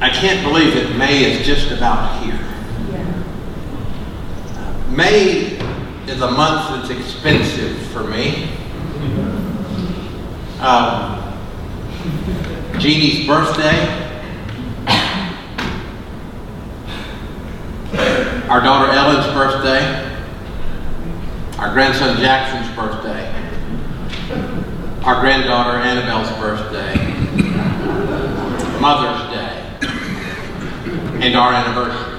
I can't believe that May is just about here. May is a month that's expensive for me. Um, Jeannie's birthday. Our daughter Ellen's birthday. Our grandson Jackson's birthday. Our granddaughter Annabelle's birthday. Mother's Day. And our anniversary.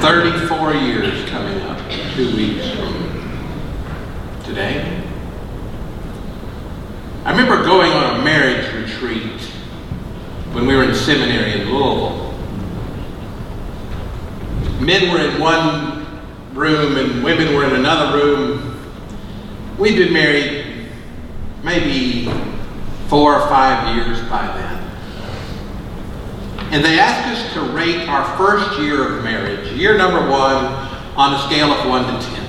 34 years coming up, two weeks from today. I remember going on a marriage retreat when we were in seminary in Louisville. Men were in one room and women were in another room. We'd been married maybe four or five years by then. And they asked us to rate our first year of marriage, year number one, on a scale of one to ten.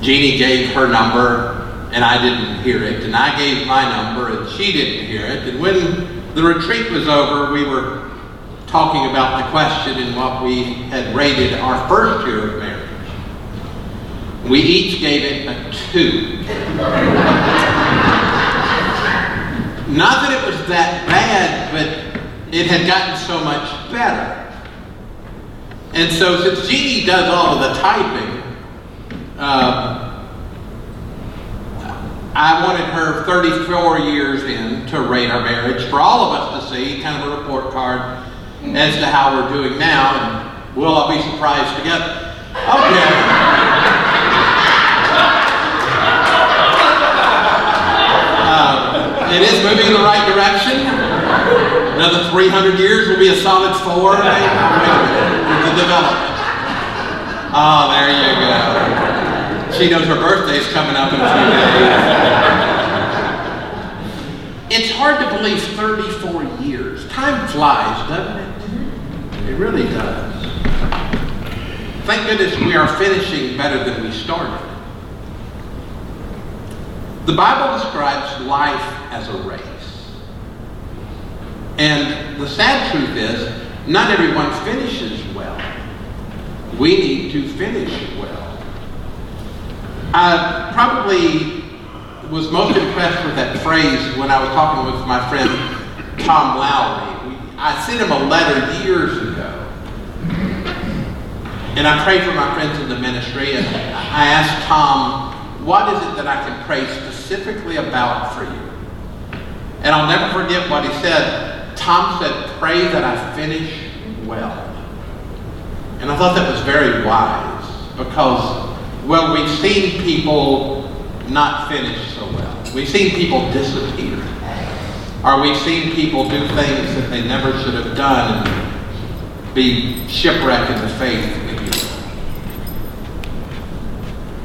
Jeannie gave her number, and I didn't hear it. And I gave my number, and she didn't hear it. And when the retreat was over, we were talking about the question and what we had rated our first year of marriage. We each gave it a two. Not that it was that bad, but it had gotten so much better. And so, since Jeannie does all of the typing, uh, I wanted her 34 years in to rate our marriage for all of us to see, kind of a report card as to how we're doing now, and we'll all be surprised together. Okay. Uh, it is moving in the right direction. Another 300 years will be a solid four. Minute. The development. Oh, ah, there you go. She knows her birthday's coming up in a few days. It's hard to believe 34 years. Time flies, doesn't it? Mm-hmm. It really does. Thank goodness we are finishing better than we started. The Bible describes life as a race. And the sad truth is, not everyone finishes well. We need to finish well. I probably was most impressed with that phrase when I was talking with my friend Tom Lowry. I sent him a letter years ago. And I prayed for my friends in the ministry, and I asked Tom, what is it that I can pray specifically about for you? And I'll never forget what he said. Tom said, pray that I finish well. And I thought that was very wise because, well, we've seen people not finish so well. We've seen people disappear. Or we've seen people do things that they never should have done and be shipwrecked in the faith.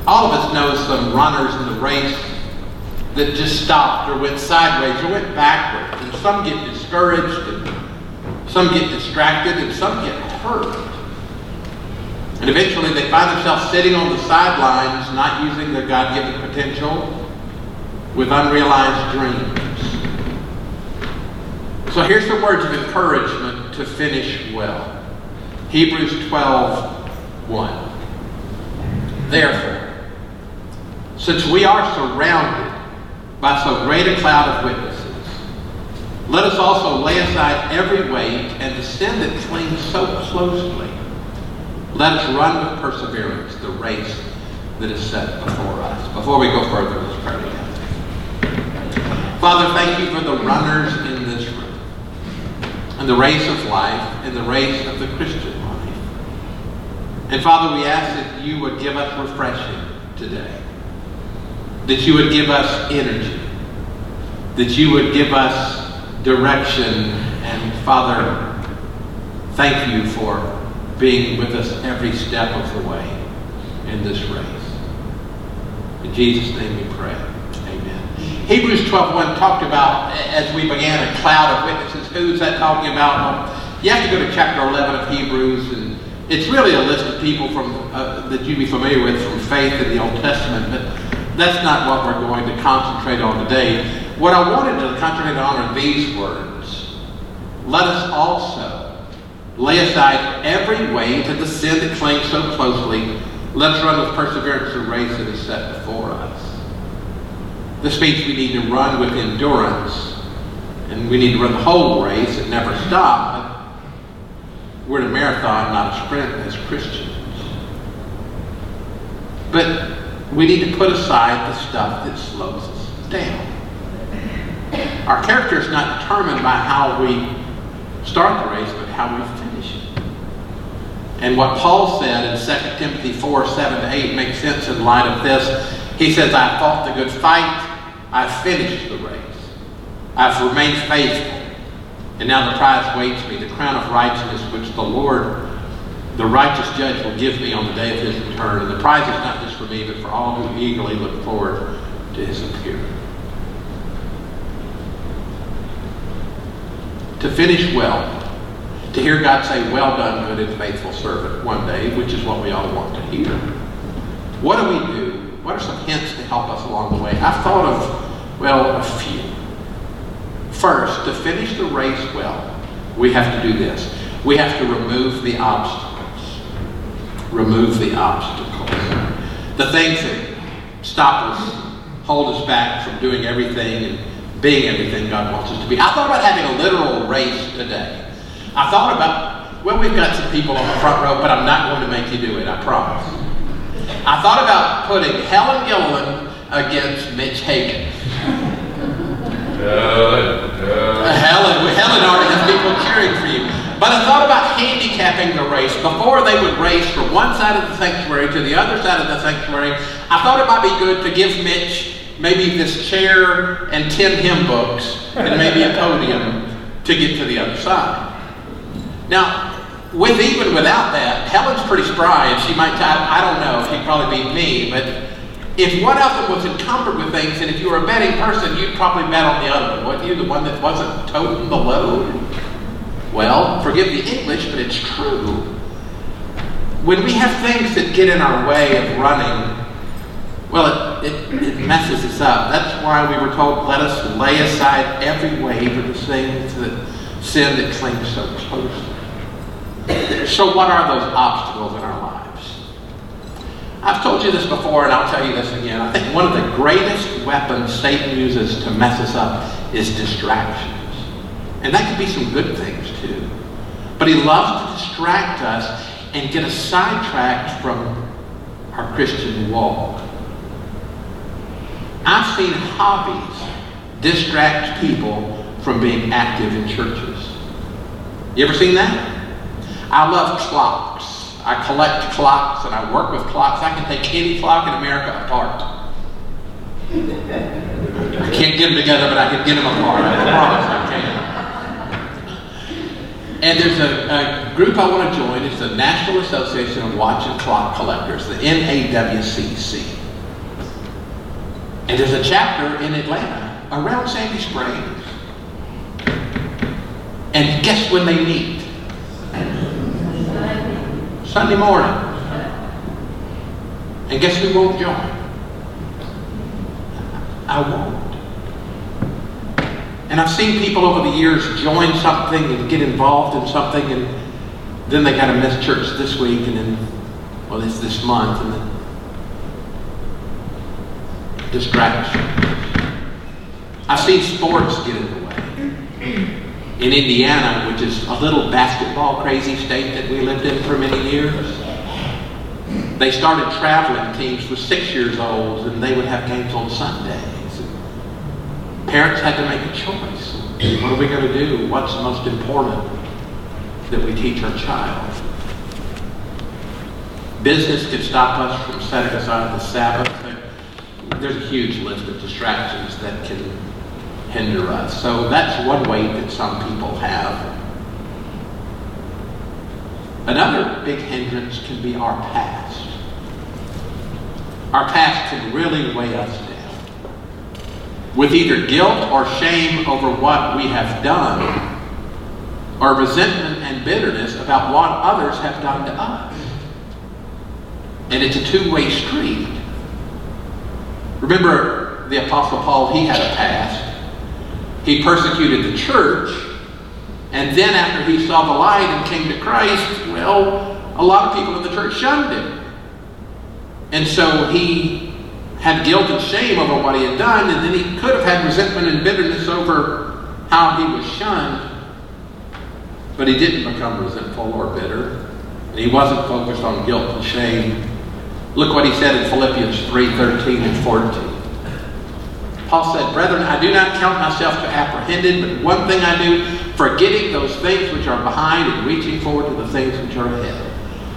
All of us know some runners in the race that just stopped or went sideways or went backwards. Some get discouraged and some get distracted and some get hurt. And eventually they find themselves sitting on the sidelines, not using their God-given potential with unrealized dreams. So here's some words of encouragement to finish well. Hebrews 12, 1. Therefore, since we are surrounded by so great a cloud of witnesses, let us also lay aside every weight and the sin that clings so closely. Let us run with perseverance the race that is set before us. Before we go further, let's pray together. Father, thank you for the runners in this room, and the race of life, and the race of the Christian life. And Father, we ask that you would give us refreshing today, that you would give us energy, that you would give us direction. And Father, thank you for being with us every step of the way in this race. In Jesus' name we pray. Amen. Hebrews 12.1 talked about, as we began, a cloud of witnesses. Who's that talking about? Well, you have to go to chapter 11 of Hebrews, and it's really a list of people from uh, that you'd be familiar with from faith in the Old Testament, but that's not what we're going to concentrate on today. What I wanted to concentrate on are these words. Let us also lay aside every weight and the sin that clings so closely. Let us run with perseverance the race that is set before us. This means we need to run with endurance, and we need to run the whole race and never stop. We're in a marathon, not a sprint as Christians. But we need to put aside the stuff that slows us down. Our character is not determined by how we start the race, but how we finish it. And what Paul said in 2 Timothy 4 7 to 8 makes sense in light of this. He says, I fought the good fight, I finished the race, I've remained faithful. And now the prize waits me, the crown of righteousness, which the Lord, the righteous judge, will give me on the day of his return. And the prize is not just for me, but for all who eagerly look forward to his appearing. To finish well, to hear God say, Well done, good and faithful servant, one day, which is what we all want to hear. What do we do? What are some hints to help us along the way? I've thought of, well, a few. First, to finish the race well, we have to do this. We have to remove the obstacles. Remove the obstacles. The things that stop us, hold us back from doing everything and being everything God wants us to be. I thought about having a literal race today. I thought about, well, we've got some people on the front row, but I'm not going to make you do it, I promise. I thought about putting Helen Gilliland against Mitch Hagan. Helen, Helen. Helen, Helen already has people cheering for you. But I thought about handicapping the race. Before they would race from one side of the sanctuary to the other side of the sanctuary, I thought it might be good to give Mitch maybe this chair and 10 hymn books and maybe a podium to get to the other side. Now, with even without that, Helen's pretty spry, and she might. I, I don't know. She'd probably beat me, but if one of them was encumbered with things, and if you were a betting person, you'd probably bet on the other one, wouldn't you? The one that wasn't toting the load. Well, forgive the English, but it's true. When we have things that get in our way of running, well, it, it, it messes us up. That's why we were told, let us lay aside every weight of the things that sin that clings so closely. So, what are those obstacles in our lives? I've told you this before, and I'll tell you this again. I think one of the greatest weapons Satan uses to mess us up is distractions. And that can be some good things, too. But he loves to distract us and get us sidetracked from our Christian walk. I've seen hobbies distract people from being active in churches. You ever seen that? I love clocks. I collect clocks and I work with clocks. I can take any clock in America apart. I can't get them together, but I can get them apart. I promise I can. And there's a, a group I want to join. It's the National Association of Watch and Clock Collectors, the NAWCC. And there's a chapter in Atlanta around Sandy Springs. And guess when they meet? Sunday morning. And guess who won't join? I won't. And I've seen people over the years join something and get involved in something, and then they kind of miss church this week, and then, well, it's this month, and then distraction. I've seen sports get in the way. In Indiana, which is a little basketball crazy state that we lived in for many years, they started traveling teams with six years olds, and they would have games on Sundays. Parents had to make a choice. What are we going to do? What's most important that we teach our child? Business could stop us from setting aside the Sabbath. There's a huge list of distractions that can hinder us. So that's one way that some people have. Another big hindrance can be our past. Our past can really weigh us down with either guilt or shame over what we have done, or resentment and bitterness about what others have done to us. And it's a two way street. Remember the Apostle Paul, he had a past. He persecuted the church. And then after he saw the light and came to Christ, well, a lot of people in the church shunned him. And so he had guilt and shame over what he had done, and then he could have had resentment and bitterness over how he was shunned. But he didn't become resentful or bitter. And he wasn't focused on guilt and shame. Look what he said in Philippians 3 13 and 14. Paul said, Brethren, I do not count myself to apprehended, but one thing I do, forgetting those things which are behind and reaching forward to the things which are ahead.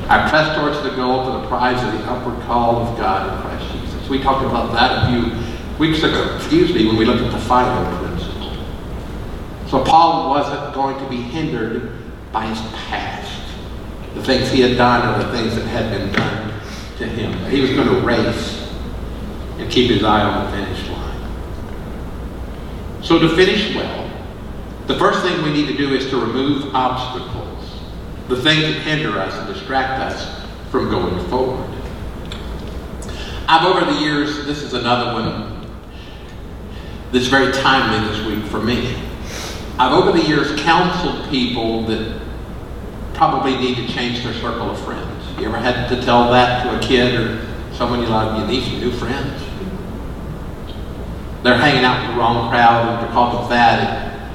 I press towards the goal for the prize of the upward call of God in Christ Jesus. We talked about that a few weeks ago, excuse me, when we looked at the final principle. So Paul wasn't going to be hindered by his past, the things he had done or the things that had been done to him. He was going to race and keep his eye on the finish line. So to finish well, the first thing we need to do is to remove obstacles, the things that hinder us and distract us from going forward. I've over the years, this is another one that's very timely this week for me. I've over the years counseled people that probably need to change their circle of friends. You ever had to tell that to a kid or someone you love, you need some new friends? they're hanging out with the wrong crowd, and because of that,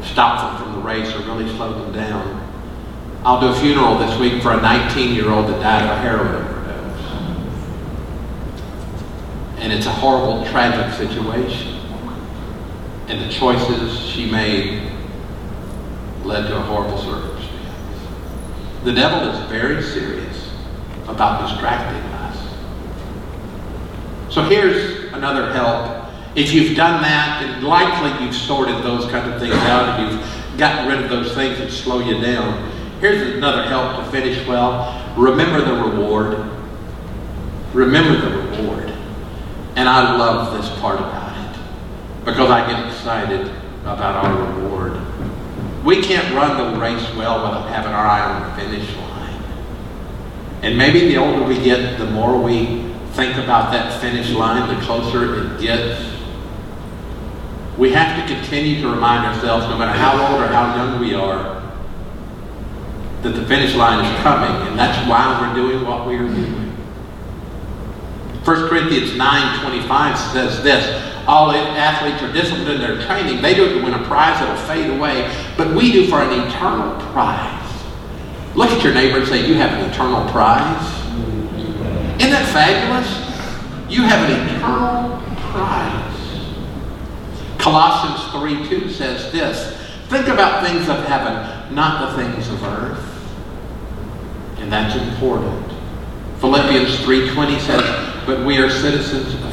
it stops them from the race or really slows them down. I'll do a funeral this week for a 19-year-old that died of a heroin overdose. And it's a horrible, tragic situation. And the choices she made led to a horrible circumstance. The devil is very serious about distracting us. So here's another help if you've done that, then likely you've sorted those kind of things out and you've gotten rid of those things that slow you down. Here's another help to finish well. Remember the reward. Remember the reward. And I love this part about it because I get excited about our reward. We can't run the race well without having our eye on the finish line. And maybe the older we get, the more we think about that finish line, the closer it gets we have to continue to remind ourselves, no matter how old or how young we are, that the finish line is coming, and that's why we're doing what we are doing. 1 Corinthians 9.25 says this, all athletes are disciplined in their training. They do it to win a prize that will fade away, but we do for an eternal prize. Look at your neighbor and say, you have an eternal prize. Isn't that fabulous? You have an eternal prize. Colossians 3 2 says this Think about things of heaven, not the things of earth. And that's important. Philippians 3.20 says, But we are citizens of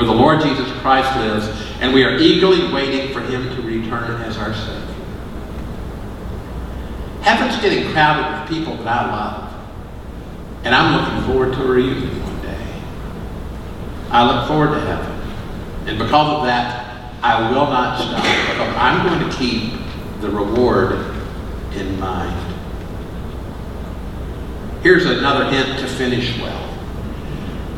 where the Lord Jesus Christ lives, and we are eagerly waiting for him to return as our Savior. Heaven's getting crowded with people that I love. And I'm looking forward to a reunion one day. I look forward to heaven. And because of that, I will not stop because I'm going to keep the reward in mind. Here's another hint to finish well.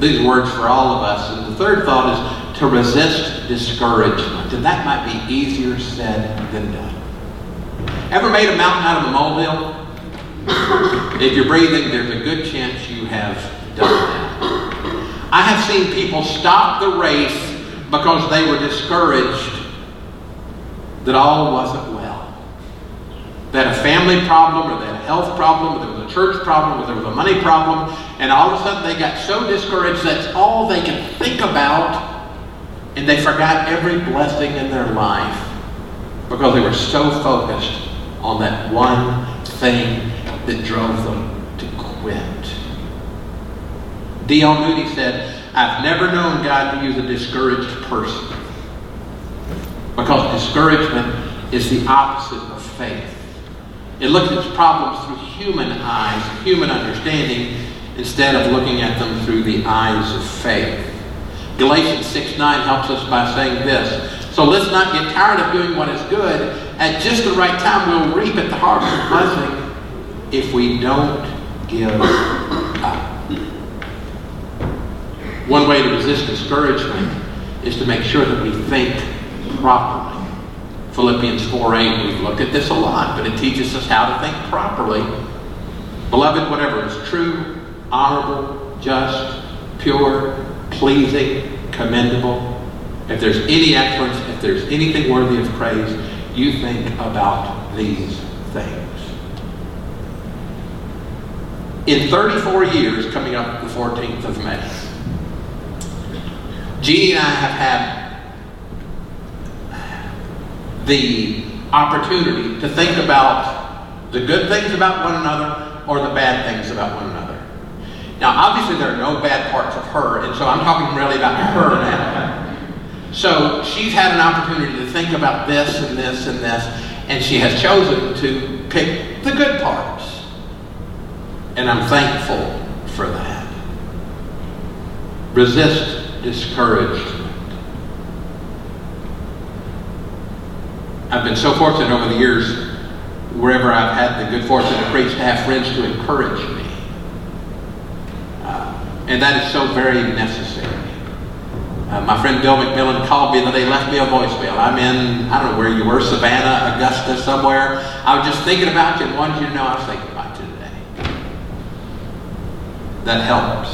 These words for all of us. And the third thought is to resist discouragement. And that might be easier said than done. Ever made a mountain out of a molehill? If you're breathing, there's a good chance you have done that. I have seen people stop the race because they were discouraged that all wasn't. They had a family problem, or they had a health problem, or there was a church problem, or there was a money problem, and all of a sudden they got so discouraged that's all they could think about, and they forgot every blessing in their life because they were so focused on that one thing that drove them to quit. D.L. Moody said, I've never known God to use a discouraged person. Because discouragement is the opposite of faith. It looks at problems through human eyes, human understanding, instead of looking at them through the eyes of faith. Galatians 6 9 helps us by saying this. So let's not get tired of doing what is good. At just the right time, we'll reap at the harvest of blessing if we don't give up. One way to resist discouragement is to make sure that we think properly. Philippians 4 8, we've looked at this a lot, but it teaches us how to think properly. Beloved, whatever is true, honorable, just, pure, pleasing, commendable, if there's any excellence, if there's anything worthy of praise, you think about these things. In 34 years, coming up the 14th of May, Jeannie and I have had the opportunity to think about the good things about one another or the bad things about one another. Now, obviously, there are no bad parts of her, and so I'm talking really about her now. So she's had an opportunity to think about this and this and this, and she has chosen to pick the good parts. And I'm thankful for that. Resist discouragement. I've been so fortunate over the years, wherever I've had the good fortune to preach, to have friends to encourage me. Uh, and that is so very necessary. Uh, my friend Bill McMillan called me the day, left me a voicemail. I'm in, I don't know where you were, Savannah, Augusta, somewhere. I was just thinking about you and wanted you to know I was thinking about you today. That helps.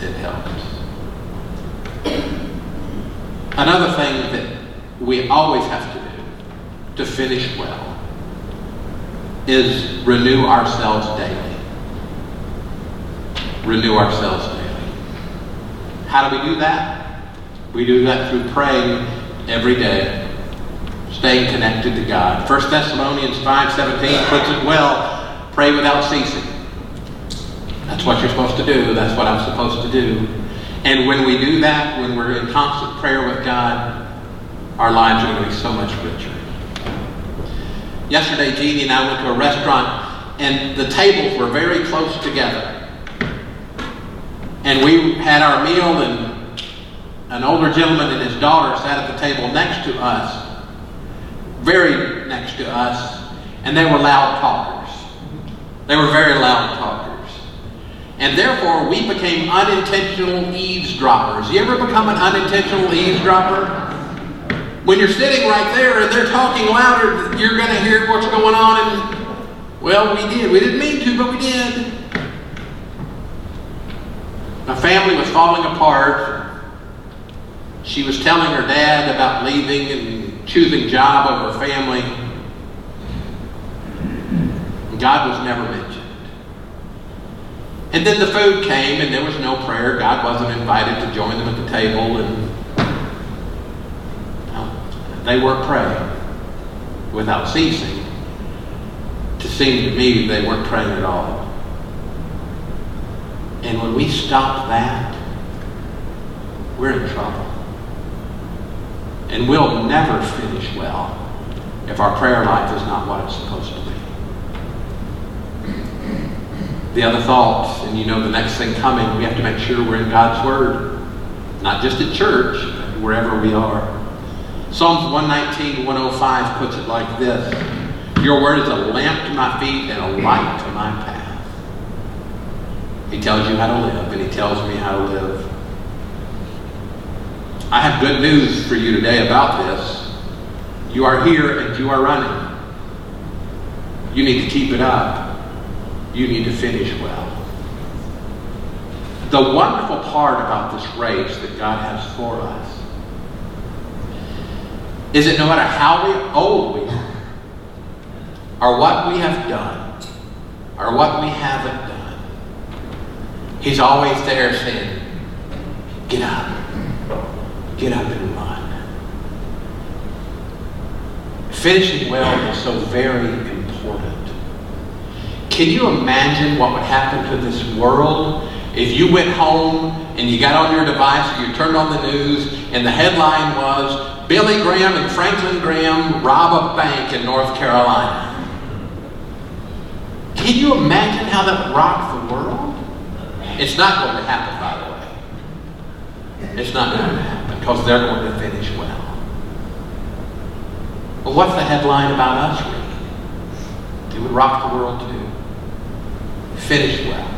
It helps. Another thing that we always have to do to finish well is renew ourselves daily. Renew ourselves daily. How do we do that? We do that through praying every day, staying connected to God. 1 Thessalonians 5.17 puts it well, pray without ceasing. That's what you're supposed to do. That's what I'm supposed to do. And when we do that, when we're in constant prayer with God, our lives are going to be so much richer. Yesterday, Jeannie and I went to a restaurant, and the tables were very close together. And we had our meal, and an older gentleman and his daughter sat at the table next to us, very next to us, and they were loud talkers. They were very loud talkers. And therefore, we became unintentional eavesdroppers. You ever become an unintentional eavesdropper? When you're sitting right there and they're talking louder, you're going to hear what's going on. And, well, we did. We didn't mean to, but we did. My family was falling apart she was telling her dad about leaving and choosing a job over family. God was never mentioned. And then the food came and there was no prayer. God wasn't invited to join them at the table and they weren't praying without ceasing. To seem to me they weren't praying at all. And when we stop that, we're in trouble. And we'll never finish well if our prayer life is not what it's supposed to be. The other thought, and you know the next thing coming, we have to make sure we're in God's Word. Not just at church, wherever we are. Psalms 119, 105 puts it like this Your Word is a lamp to my feet and a light to my path. He tells you how to live, and He tells me how to live. I have good news for you today about this. You are here and you are running. You need to keep it up. You need to finish well. The wonderful part about this race that God has for us is it no matter how old oh, we are, or what we have done, or what we haven't done, He's always there saying, Get up. Get up and run. Finishing well is so very important. Can you imagine what would happen to this world if you went home and you got on your device or you turned on the news and the headline was Billy Graham and Franklin Graham rob a bank in North Carolina? Can you imagine how that rocked the world? It's not going to happen, by the way. It's not going to happen because they're going to finish well. But what's the headline about us reading? It would rock the world too. Finish well.